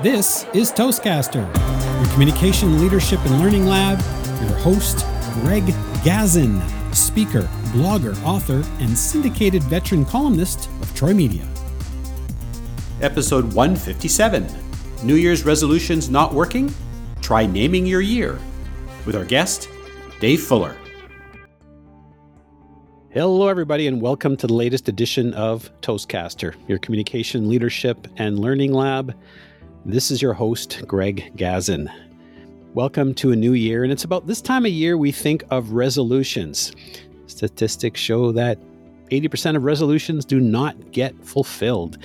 This is Toastcaster, your communication, leadership, and learning lab. Your host, Greg Gazin, speaker, blogger, author, and syndicated veteran columnist of Troy Media. Episode 157 New Year's resolutions not working? Try naming your year. With our guest, Dave Fuller. Hello, everybody, and welcome to the latest edition of Toastcaster, your communication, leadership, and learning lab. This is your host, Greg Gazin. Welcome to a new year, and it's about this time of year we think of resolutions. Statistics show that 80% of resolutions do not get fulfilled.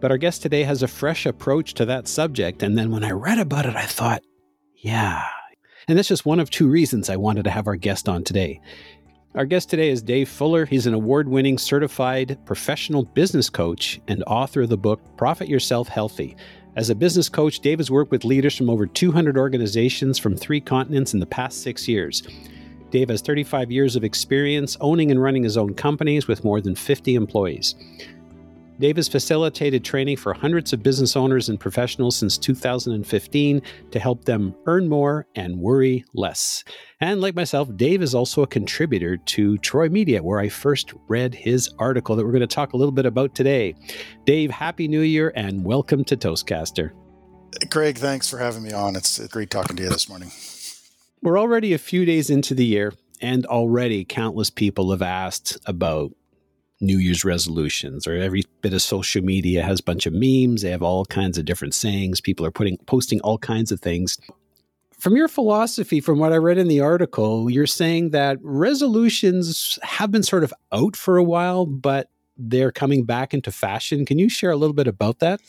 But our guest today has a fresh approach to that subject, and then when I read about it, I thought, yeah. And that's just one of two reasons I wanted to have our guest on today. Our guest today is Dave Fuller. He's an award winning certified professional business coach and author of the book Profit Yourself Healthy as a business coach, Dave has worked with leaders from over 200 organizations from three continents in the past six years. Dave has 35 years of experience owning and running his own companies with more than 50 employees. Dave has facilitated training for hundreds of business owners and professionals since 2015 to help them earn more and worry less. And like myself, Dave is also a contributor to Troy Media, where I first read his article that we're going to talk a little bit about today. Dave, Happy New Year and welcome to Toastcaster. Craig, thanks for having me on. It's great talking to you this morning. We're already a few days into the year, and already countless people have asked about New Year's resolutions, or every bit of social media has a bunch of memes. They have all kinds of different sayings. People are putting posting all kinds of things. From your philosophy, from what I read in the article, you're saying that resolutions have been sort of out for a while, but they're coming back into fashion. Can you share a little bit about that?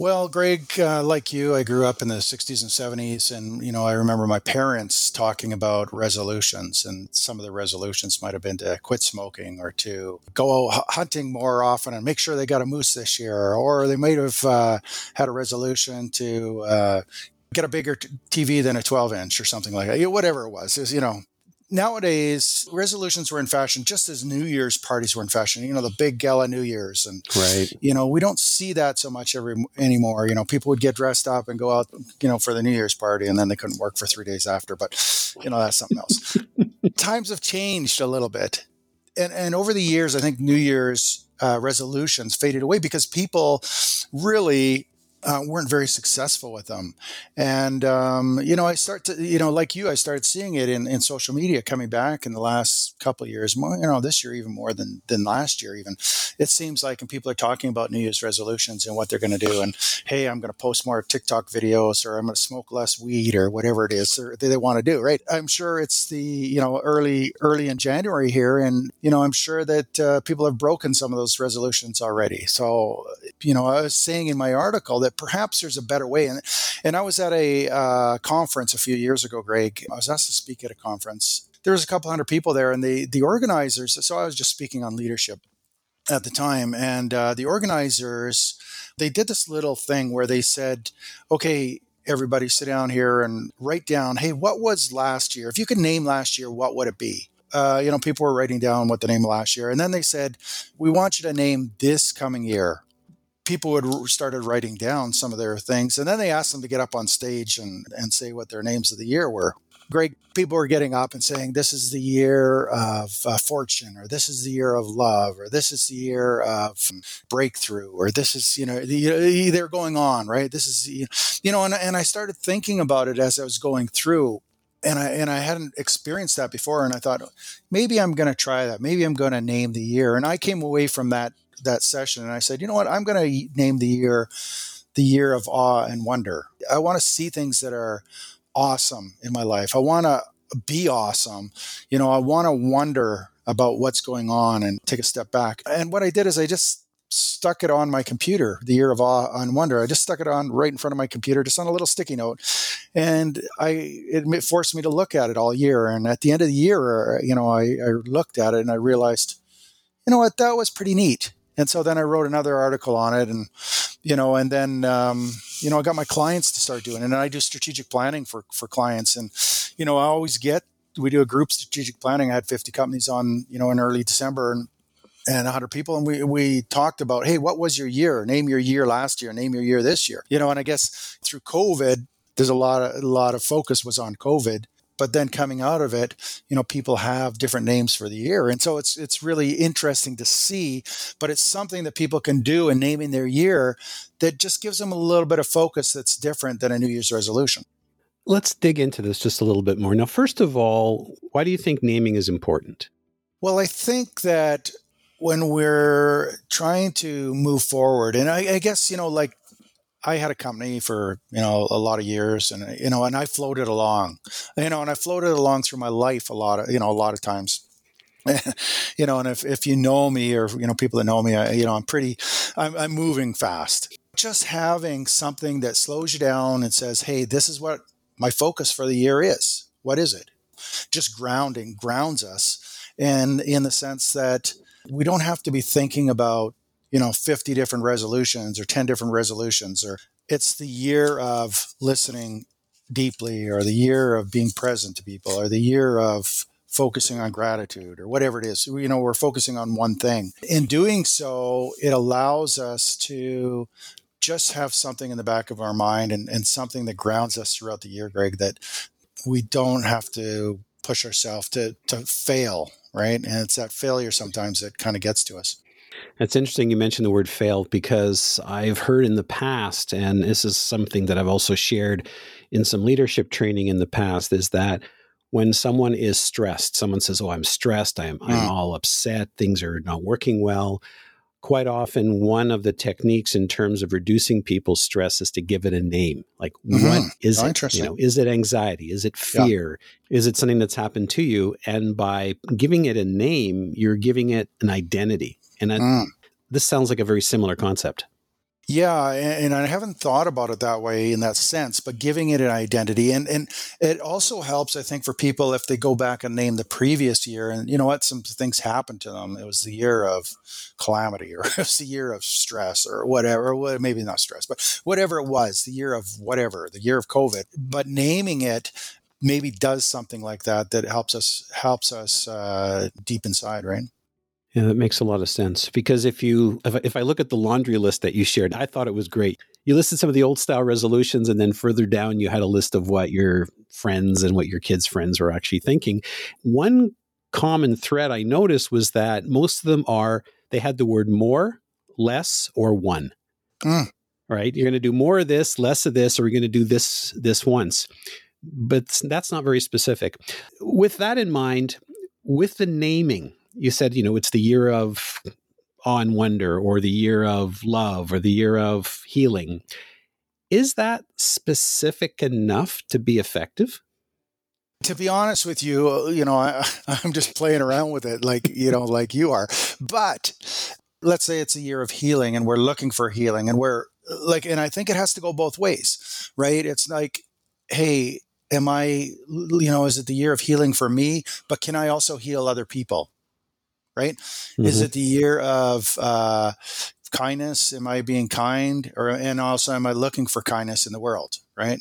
Well, Greg, uh, like you, I grew up in the 60s and 70s, and you know, I remember my parents talking about resolutions, and some of the resolutions might have been to quit smoking or to go hunting more often and make sure they got a moose this year, or they might have uh, had a resolution to uh, get a bigger t- TV than a 12 inch or something like that. Whatever it was, it was, you know, nowadays resolutions were in fashion just as new year's parties were in fashion you know the big gala new year's and right. you know we don't see that so much every anymore you know people would get dressed up and go out you know for the new year's party and then they couldn't work for three days after but you know that's something else. Times have changed a little bit. And and over the years i think new year's uh, resolutions faded away because people really uh, weren't very successful with them. And, um, you know, I start to, you know, like you, I started seeing it in, in social media coming back in the last couple years, more, you know, this year even more than, than last year even. It seems like, and people are talking about New Year's resolutions and what they're going to do. And, hey, I'm going to post more TikTok videos or I'm going to smoke less weed or whatever it is that they want to do, right? I'm sure it's the, you know, early, early in January here. And, you know, I'm sure that uh, people have broken some of those resolutions already. So, you know, I was saying in my article that perhaps there's a better way. And, and I was at a uh, conference a few years ago, Greg. I was asked to speak at a conference. There was a couple hundred people there, and the the organizers. So I was just speaking on leadership at the time, and uh, the organizers they did this little thing where they said, "Okay, everybody, sit down here and write down. Hey, what was last year? If you could name last year, what would it be?" Uh, you know, people were writing down what the name of last year, and then they said, "We want you to name this coming year." People would started writing down some of their things, and then they asked them to get up on stage and and say what their names of the year were. Great people were getting up and saying, "This is the year of uh, fortune," or "This is the year of love," or "This is the year of breakthrough," or "This is you know the, they're going on right." This is you know, and and I started thinking about it as I was going through and I and I hadn't experienced that before, and I thought maybe I'm going to try that. Maybe I'm going to name the year, and I came away from that that session and I said, you know what, I'm going to name the year the year of awe and wonder. I want to see things that are awesome in my life. I want to be awesome. You know, I want to wonder about what's going on and take a step back. And what I did is I just stuck it on my computer, the year of awe and wonder. I just stuck it on right in front of my computer, just on a little sticky note. And I, it forced me to look at it all year. And at the end of the year, uh, you know, I, I looked at it and I realized, you know what, that was pretty neat. And so then I wrote another article on it, and you know, and then um, you know, I got my clients to start doing it, and I do strategic planning for for clients, and you know, I always get we do a group strategic planning. I had 50 companies on, you know, in early December, and and 100 people. And we we talked about hey what was your year? Name your year last year. Name your year this year. You know and i guess through covid there's a lot of a lot of focus was on covid but then coming out of it you know people have different names for the year. And so it's it's really interesting to see but it's something that people can do in naming their year that just gives them a little bit of focus that's different than a new year's resolution. Let's dig into this just a little bit more. Now first of all why do you think naming is important? Well i think that when we're trying to move forward and I, I guess you know like I had a company for you know a lot of years, and you know, and I floated along, you know, and I floated along through my life a lot of you know a lot of times. you know, and if, if you know me or you know people that know me, I, you know, I'm pretty, I'm, I'm moving fast. Just having something that slows you down and says, "Hey, this is what my focus for the year is. What is it?" Just grounding grounds us, and in the sense that we don't have to be thinking about you know 50 different resolutions or 10 different resolutions or it's the year of listening deeply or the year of being present to people or the year of focusing on gratitude or whatever it is. You know we're focusing on one thing. In doing so it allows us to just have something in the back of our mind and, and something that grounds us throughout the year greg that we don't have to push ourselves to to fail right? And it's that failure sometimes that kind of gets to us it's interesting you mentioned the word fail because I've heard in the past, and this is something that I've also shared in some leadership training in the past, is that when someone is stressed, someone says, Oh, I'm stressed, I'm, I'm mm. all upset, things are not working well. Quite often, one of the techniques in terms of reducing people's stress is to give it a name. Like, mm-hmm. what is oh, it? You know, is it anxiety? Is it fear? Yeah. Is it something that's happened to you? And by giving it a name, you're giving it an identity. And I, mm. this sounds like a very similar concept. Yeah, and I haven't thought about it that way in that sense, but giving it an identity, and and it also helps, I think, for people if they go back and name the previous year, and you know what, some things happened to them. It was the year of calamity, or it was the year of stress, or whatever. Maybe not stress, but whatever it was, the year of whatever, the year of COVID. But naming it maybe does something like that that helps us helps us uh, deep inside, right? Yeah, that makes a lot of sense. Because if you, if, if I look at the laundry list that you shared, I thought it was great. You listed some of the old style resolutions, and then further down, you had a list of what your friends and what your kids' friends were actually thinking. One common thread I noticed was that most of them are they had the word more, less, or one. Mm. Right? You're going to do more of this, less of this, or you're going to do this this once. But that's not very specific. With that in mind, with the naming, you said, you know, it's the year of awe and wonder, or the year of love, or the year of healing. Is that specific enough to be effective? To be honest with you, uh, you know, I, I'm just playing around with it like, you know, like you are. But let's say it's a year of healing and we're looking for healing and we're like, and I think it has to go both ways, right? It's like, hey, am I, you know, is it the year of healing for me? But can I also heal other people? Right? Mm-hmm. Is it the year of uh, kindness? Am I being kind, or and also am I looking for kindness in the world? Right?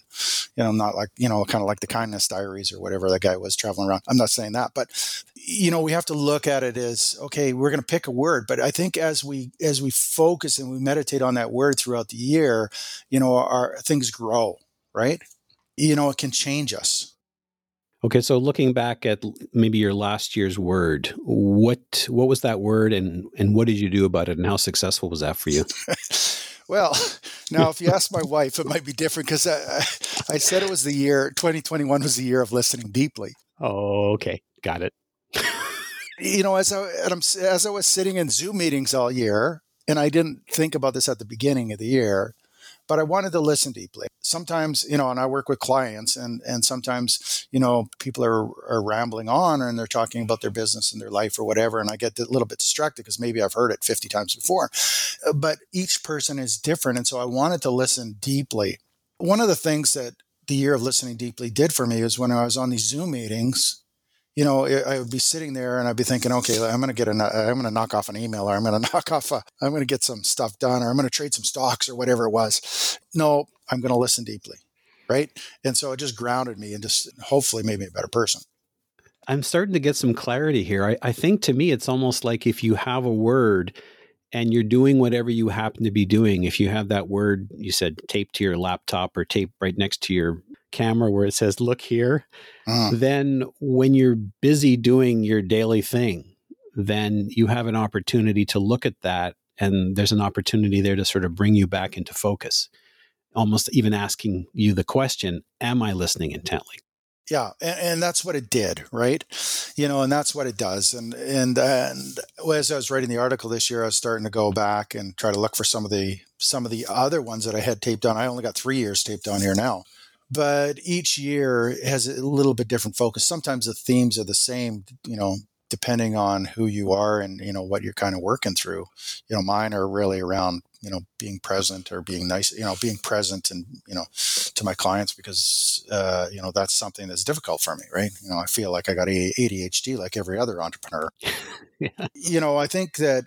You know, not like you know, kind of like the kindness diaries or whatever that guy was traveling around. I'm not saying that, but you know, we have to look at it as okay, we're going to pick a word, but I think as we as we focus and we meditate on that word throughout the year, you know, our things grow, right? You know, it can change us Okay, so looking back at maybe your last year's word, what what was that word, and and what did you do about it, and how successful was that for you? well, now if you ask my wife, it might be different because I, uh, I said it was the year 2021 was the year of listening deeply. Oh, okay, got it. you know, as I as I was sitting in Zoom meetings all year, and I didn't think about this at the beginning of the year, but I wanted to listen deeply. Sometimes, you know, and I work with clients and, and sometimes, you know, people are, are rambling on and they're talking about their business and their life or whatever. And I get a little bit distracted because maybe I've heard it 50 times before, uh, but each person is different. And so I wanted to listen deeply. One of the things that the year of listening deeply did for me is when I was on these Zoom meetings you know, I would be sitting there and I'd be thinking, okay, I'm going to get a, I'm going to knock off an email or I'm going to knock off a, I'm going to get some stuff done or I'm going to trade some stocks or whatever it was. No, I'm going to listen deeply. Right. And so it just grounded me and just hopefully made me a better person. I'm starting to get some clarity here. I, I think to me, it's almost like if you have a word and you're doing whatever you happen to be doing, if you have that word, you said taped to your laptop or taped right next to your camera where it says, look here, uh. then when you're busy doing your daily thing, then you have an opportunity to look at that. And there's an opportunity there to sort of bring you back into focus, almost even asking you the question, Am I listening intently? Yeah and, and, that's what it did right? You know and that's what it does and and and as i was writing the article this year i was starting to go back and try to look for some of the some of the other ones that i had taped on. I only got three years taped on here now but each year has a little bit different focus. Sometimes the themes are the same you know depending on who you are and you know what you're kind of working through. You know mine are really around you know being present or being nice you know being present and you know to my clients because uh, you know that's something that's difficult for me right you know i feel like i got adhd like every other entrepreneur yeah. you know i think that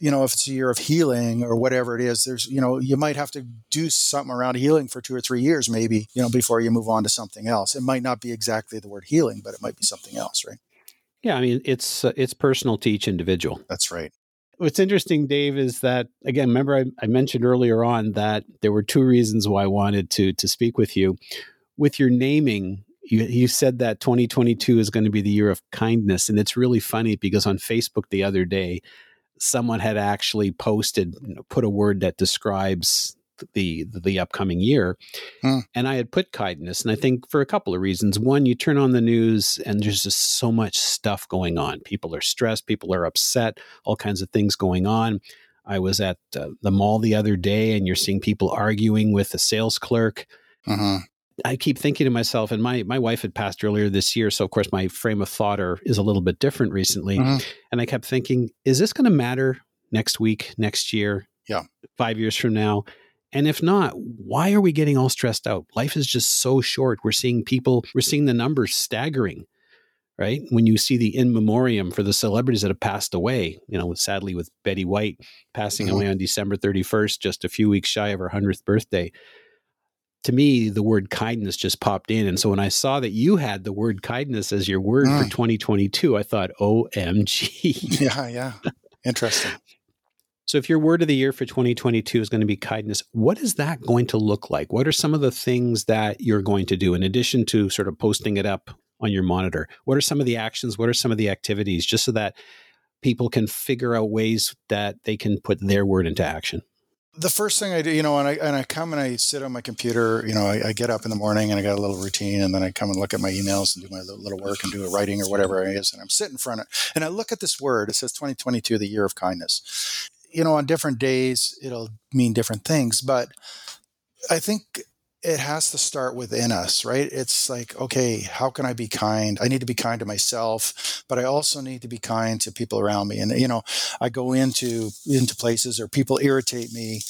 you know if it's a year of healing or whatever it is there's you know you might have to do something around healing for two or three years maybe you know before you move on to something else it might not be exactly the word healing but it might be something else right yeah, I mean it's uh, it's personal to each individual. That's right. What's interesting, Dave, is that again, remember I, I mentioned earlier on that there were two reasons why I wanted to to speak with you. With your naming, you, you said that 2022 is going to be the year of kindness, and it's really funny because on Facebook the other day, someone had actually posted, you know, put a word that describes the the upcoming year. And I had put kindness, and I think for a couple of reasons. One, you turn on the news, and there's just so much stuff going on. People are stressed, people are upset, all kinds of things going on. I was at uh, the mall the other day, and you're seeing people arguing with the sales clerk. Uh-huh. I keep thinking to myself, and my my wife had passed earlier this year, so of course my frame of thought are, is a little bit different recently. Uh-huh. And I kept thinking, is this going to matter next week, next year, yeah, five years from now? And if not, why are we getting all stressed out? Life is just so short. We're seeing people, we're seeing the numbers staggering, right? When you see the in memoriam for the celebrities that have passed away, you know, sadly with Betty White passing mm-hmm. away on December 31st, just a few weeks shy of her 100th birthday. To me, the word kindness just popped in. And so when I saw that you had the word kindness as your word mm. for 2022, I thought, OMG. Yeah, yeah. Interesting. So, if your word of the year for 2022 is going to be kindness, what is that going to look like? What are some of the things that you're going to do in addition to sort of posting it up on your monitor? What are some of the actions? What are some of the activities just so that people can figure out ways that they can put their word into action? The first thing I do, you know, and I and I come and I sit on my computer, you know, I, I, get up in the morning and I got a little routine, and then I come and look at my emails and do my little work and do a writing or whatever it is, and I'm sitting in front of, it and I look at this word. It says 2022, the year of kindness, you know, on different days, it'll mean different things. But I think it has to start within us, right? It's like, okay, how can I be kind? I need to be kind to myself, but I also need to be kind to people around me. And you know, I go into into places or people irritate me.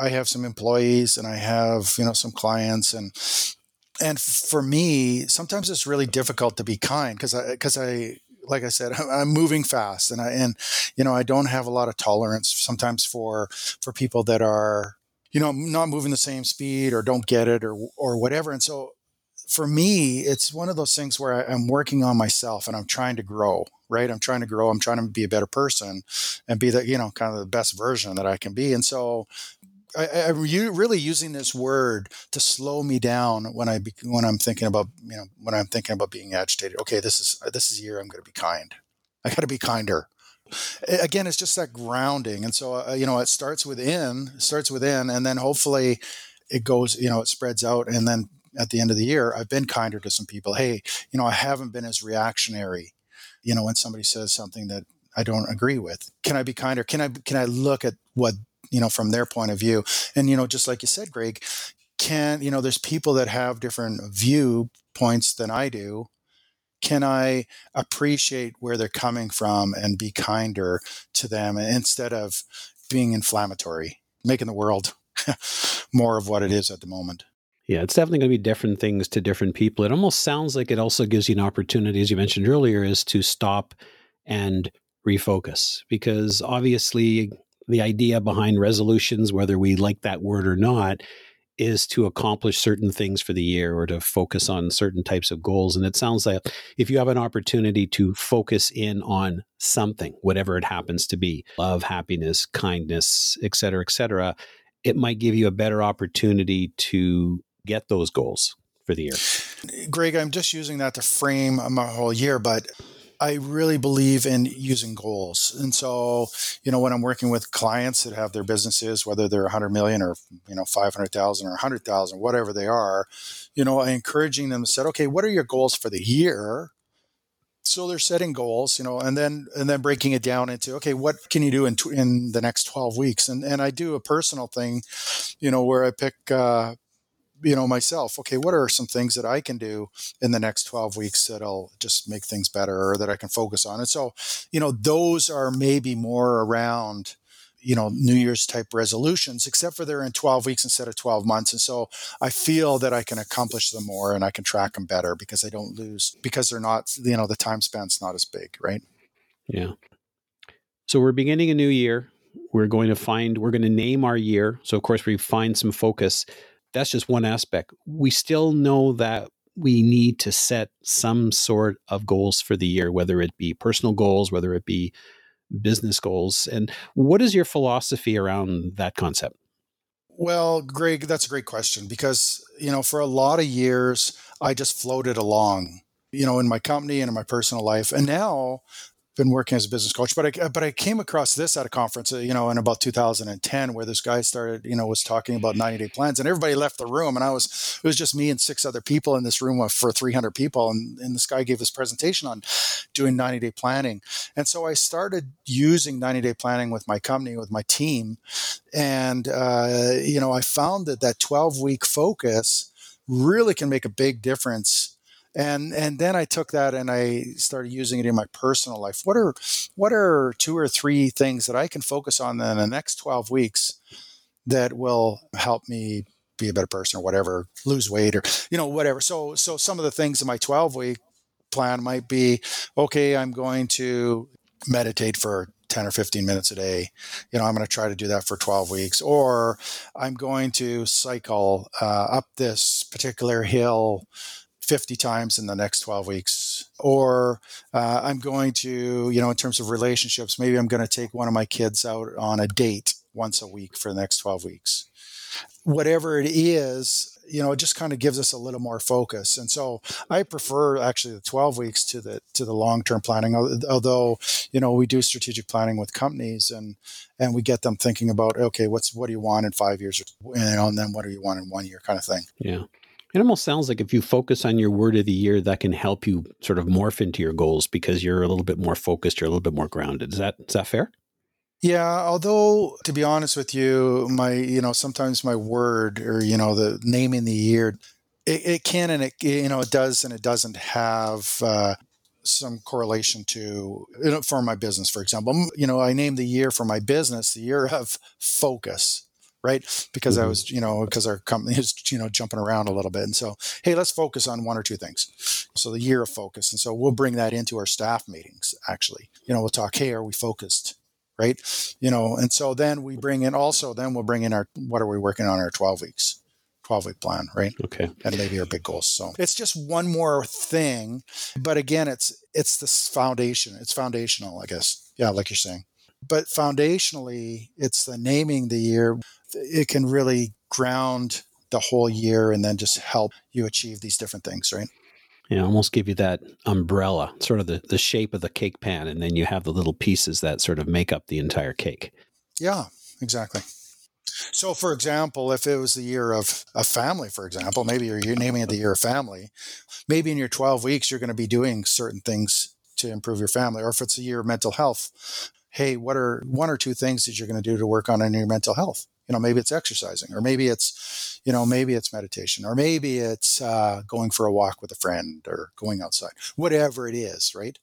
I have some employees and I have, you know, some clients and and for me, sometimes it's really difficult to be kind because I because I like I said, I'm moving fast, and I and you know I don't have a lot of tolerance sometimes for for people that are you know not moving the same speed or don't get it or or whatever. And so for me, it's one of those things where I, am working on myself and I'm trying to grow. Right, I'm trying to grow. I'm trying to be a better person and be the you know kind of the best version that I can be. And so I, am really using this word to slow me down when I when I'm thinking about you know when I'm thinking about being agitated. Okay, this is this is year I'm going to be kind. I got to be kinder. Again, it's just that grounding, and so uh, you know it starts within, starts within, and then hopefully it goes. You know, it spreads out, and then at the end of the year, I've been kinder to some people. Hey, you know, I haven't been as reactionary. You know, when somebody says something that I don't agree with, can I be kinder? Can I can I look at what you know, from their point of view. And, you know, just like you said, Greg, can, you know, there's people that have different viewpoints than I do. Can I appreciate where they're coming from and be kinder to them instead of being inflammatory, making the world more of what it is at the moment? Yeah, it's definitely going to be different things to different people. It almost sounds like it also gives you an opportunity, as you mentioned earlier, is to stop and refocus because obviously the idea behind resolutions, whether we like that word or not, is to accomplish certain things for the year or to focus on certain types of goals. And it sounds like if you have an opportunity to focus in on something, whatever it happens to be love, happiness, kindness, et cetera, et cetera it might give you a better opportunity to get those goals for the year. Greg, I'm just using that to frame my whole year, but I really believe in using goals. And so, you know, when I'm working with clients that have their businesses, whether they're 100 million or, you know, 500,000 or 100,000, whatever they are, you know, I encouraging them to say, okay, what are your goals for the year? So they're setting goals, you know, and then and then breaking it down into okay, what can you do in in the next twelve weeks? And and I do a personal thing, you know, where I pick uh, you know myself okay what are some things that i can do in the next 12 weeks that'll just make things better or that i can focus on? And so you know those are maybe more around you know new year's type resolutions except for they're in 12 weeks instead of 12 months. And so i feel that i can accomplish them more and i can track them better because i don't lose because they're not you know the time spent's not as big right? Yeah. So we're beginning a new year. We're going to find we're going to name our year. So of course we find some focus that's just one aspect. We still know that we need to set some sort of goals for the year, whether it be personal goals, whether it be business goals. And what is your philosophy around that concept? Well, Greg, that's a great question because, you know, for a lot of years, I just floated along, you know, in my company and in my personal life. And now been working as a business coach, but I but I came across this at a conference, uh, you know, in about 2010, where this guy started, you know, was talking about 90 day plans, and everybody left the room, and I was it was just me and six other people in this room for 300 people, and, and this guy gave this presentation on doing 90 day planning, and so I started using 90 day planning with my company with my team, and uh, you know, I found that that 12 week focus really can make a big difference and and then I took that and I started using it in my personal life. What are what are two or three things that I can focus on in the next 12 weeks that will help me be a better person or whatever, lose weight or you know whatever. So so some of the things in my 12 week plan might be okay, I'm going to meditate for 10 or 15 minutes a day. You know, I'm going to try to do that for 12 weeks, or I'm going to cycle uh, up this particular hill 50 times in the next 12 weeks. Or uh, i'm going to you know in terms of relationships maybe i'm going to take one of my kids out on a date once a week for the next 12 weeks. Whatever it is you know it just kind of gives us a little more focus. And so i prefer actually the 12 weeks to the to the long term planning although you know we do strategic planning with companies and and we get them thinking about okay what's what do you want in five years and then what do you want in one year kind of thing. Yeah it almost sounds like if you focus on your word of the year, that can help you sort of morph into your goals because you're a little bit more focused, you're a little bit more grounded. Is that is that fair? Yeah, although to be honest with you, my you know sometimes my word or you know the naming the year, it, it can and it you know it does and it doesn't have uh, some correlation to you know, for my business, for example. You know, I named the year for my business the year of focus right? Because mm-hmm. I was, you know, because our company is, you know, jumping around a little bit. And so, hey, let's focus on one or two things. So the year of focus. And so we'll bring that into our staff meetings, actually. You know, we'll talk, hey, are we focused? Right. You know, and so then we bring in also, then we'll bring in our, what are we working on our 12 weeks? 12 week plan, right? Okay. And maybe our big goals. So it's just one more thing. But again, it's it's this foundation. It's foundational, I guess. Yeah, like you're saying. But foundationally, it's the naming the year it can really ground the whole year and then just help you achieve these different things, right? Yeah, almost give you that umbrella, sort of the, the shape of the cake pan, and then you have the little pieces that sort of make up the entire cake. Yeah, exactly. So, for example, if it was the year of a family, for example, maybe you're, you're naming it the year of family, maybe in your 12 weeks, you're going to be doing certain things to improve your family. Or if it's a year of mental health, hey, what are one or two things that you're going to do to work on in your mental health? you know maybe it's exercising or maybe it's you know maybe it's meditation or maybe it's uh, going for a walk with a friend or going outside whatever it is right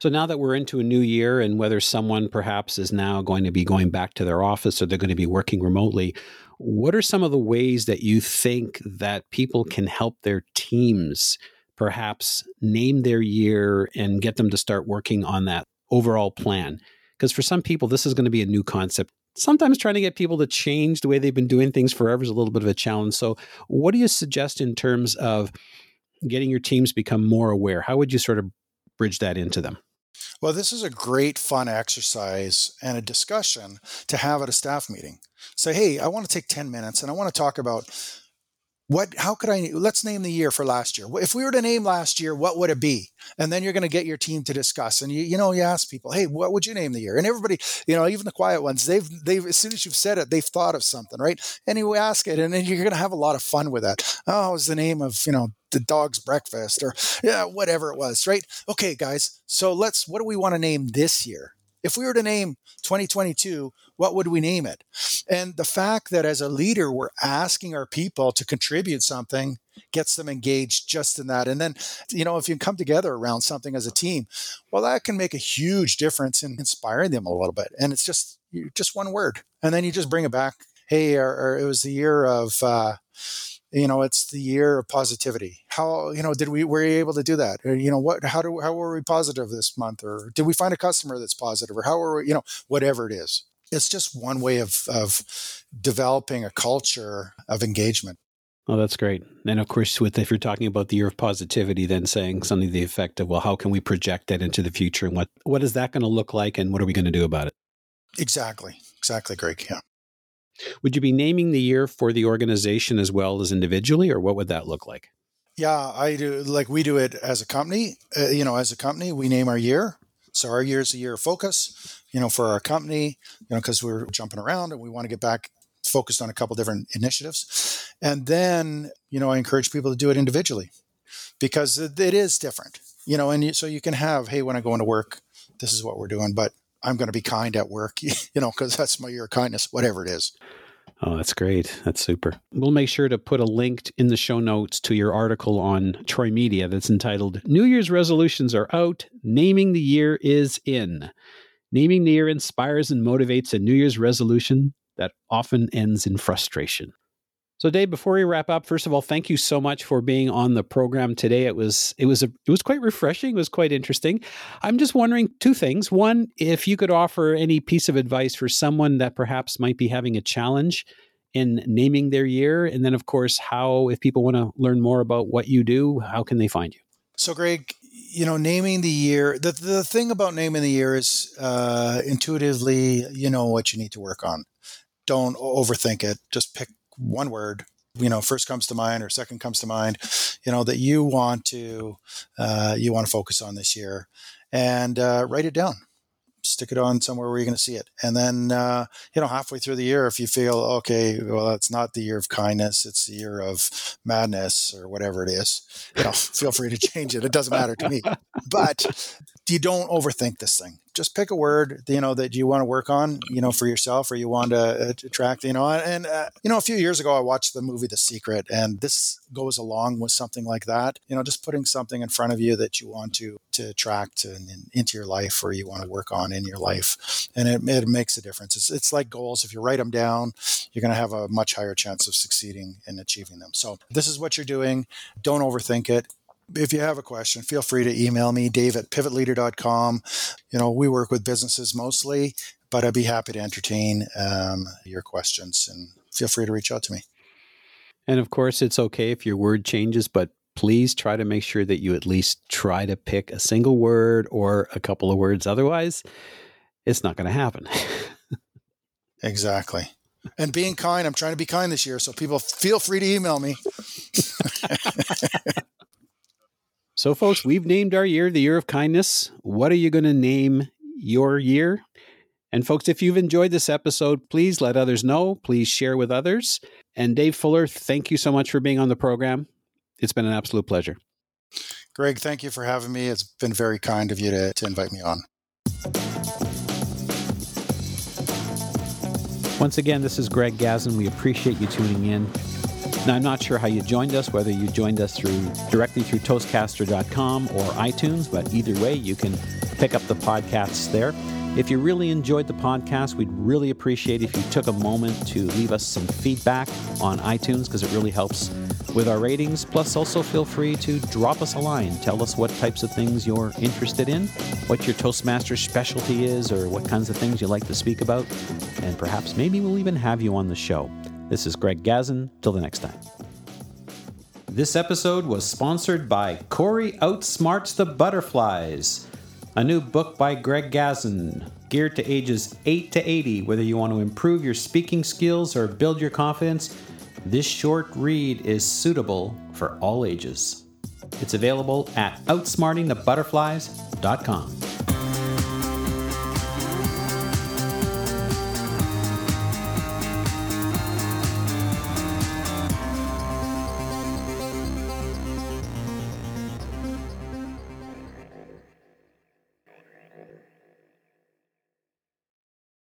so now that we're into a new year and whether someone perhaps is now going to be going back to their office or they're going to be working remotely what are some of the ways that you think that people can help their teams perhaps name their year and get them to start working on that overall plan because for some people this is going to be a new concept sometimes trying to get people to change the way they've been doing things forever is a little bit of a challenge. So, what do you suggest in terms of getting your teams become more aware? How would you sort of bridge that into them? Well, this is a great fun exercise and a discussion to have at a staff meeting. Say, hey, I want to take 10 minutes and I want to talk about what how could i let's name the year for last year. If we were to name last year what would it be? And then you're going to get your team to discuss. And you you know you ask people hey what would you name the year? And everybody you know even the quiet ones they've they've as soon as you've said it they've thought of something right? And you ask it and then you're going to have a lot of fun with that. Oh it was the name of you know the dog's breakfast or yeah whatever it was right? Okay guys so let's what do we want to name this year? If we were to name 2022, what would we name it? And the fact that as a leader, we're asking our people to contribute something gets them engaged just in that. And then, you know, if you come together around something as a team, well, that can make a huge difference in inspiring them a little bit. And it's just, just one word. And then you just bring it back. Hey, or, or it was the year of, uh, you know it's the year of positivity how you know did we were we able to do that or, you know what how do how were we positive this month or did we find a customer that's positive or how are we you know whatever it is it's just one way of of developing a culture of engagement Oh, that's great. And of course, with if you're talking about the year of positivity, then saying something to the effect of, well, how can we project that into the future, and what what is that going to look like, and what are we going to do about it? Exactly, exactly, Greg. Yeah. Would you be naming the year for the organization as well as individually, or what would that look like? Yeah, I do. Like we do it as a company. Uh, you know, as a company, we name our year. So our year is a year of focus. You know, for our company. You know, because we're jumping around and we want to get back focused on a couple different initiatives. And then, you know, I encourage people to do it individually because it is different. You know, and so you can have, hey, when I go into work, this is what we're doing, but I'm going to be kind at work, you know, because that's my year of kindness, whatever it is. Oh, that's great. That's super. We'll make sure to put a link in the show notes to your article on Troy Media that's entitled New Year's Resolutions Are Out, Naming the Year is In. Naming the year inspires and motivates a New Year's resolution that often ends in frustration. So, Dave, before we wrap up, first of all, thank you so much for being on the program today. It was it was a, it was quite refreshing. It was quite interesting. I'm just wondering two things. One, if you could offer any piece of advice for someone that perhaps might be having a challenge in naming their year, and then, of course, how if people want to learn more about what you do, how can they find you? So, Greg, you know, naming the year. The the thing about naming the year is uh, intuitively, you know what you need to work on. Don't overthink it. Just pick one word you know first comes to mind or second comes to mind you know that you want to uh, you want to focus on this year and uh, write it down stick it on somewhere where you're going to see it. And then uh, you know halfway through the year if you feel okay well it's not the year of kindness it's the year of madness or whatever it is you know feel free to change it. It doesn't matter to me. But you don't overthink this thing just pick a word you know that you want to work on you know for yourself or you want to uh, attract you know and uh, you know a few years ago i watched the movie the secret and this goes along with something like that. You know just putting something in front of you that you want to to attract and, and into your life or you want to work on in your life. And it, it makes a difference. It's, it's like goals. If you write them down you're going to have a much higher chance of succeeding in achieving them. So this is what you're doing. Don't overthink it if you have a question, feel free to email me, dave at pivotleader.com. You know, we work with businesses mostly, but I'd be happy to entertain um, your questions and feel free to reach out to me. And of course, it's okay if your word changes, but please try to make sure that you at least try to pick a single word or a couple of words. Otherwise, it's not going to happen. exactly. And being kind, I'm trying to be kind this year. So people feel free to email me. So, folks, we've named our year the year of kindness. What are you going to name your year? And, folks, if you've enjoyed this episode, please let others know. Please share with others. And, Dave Fuller, thank you so much for being on the program. It's been an absolute pleasure. Greg, thank you for having me. It's been very kind of you to, to invite me on. Once again, this is Greg Gazin. We appreciate you tuning in. Now, I'm not sure how you joined us, whether you joined us through directly through Toastcaster.com or iTunes, but either way, you can pick up the podcasts there. If you really enjoyed the podcast, we'd really appreciate if you took a moment to leave us some feedback on iTunes because it really helps with our ratings. Plus, also feel free to drop us a line. Tell us what types of things you're interested in, what your Toastmaster specialty is, or what kinds of things you like to speak about. And perhaps maybe we'll even have you on the show. This is Greg Gazin. Till the next time. This episode was sponsored by Corey Outsmarts the Butterflies, a new book by Greg Gazin, geared to ages 8 to 80. Whether you want to improve your speaking skills or build your confidence, this short read is suitable for all ages. It's available at outsmartingthebutterflies.com.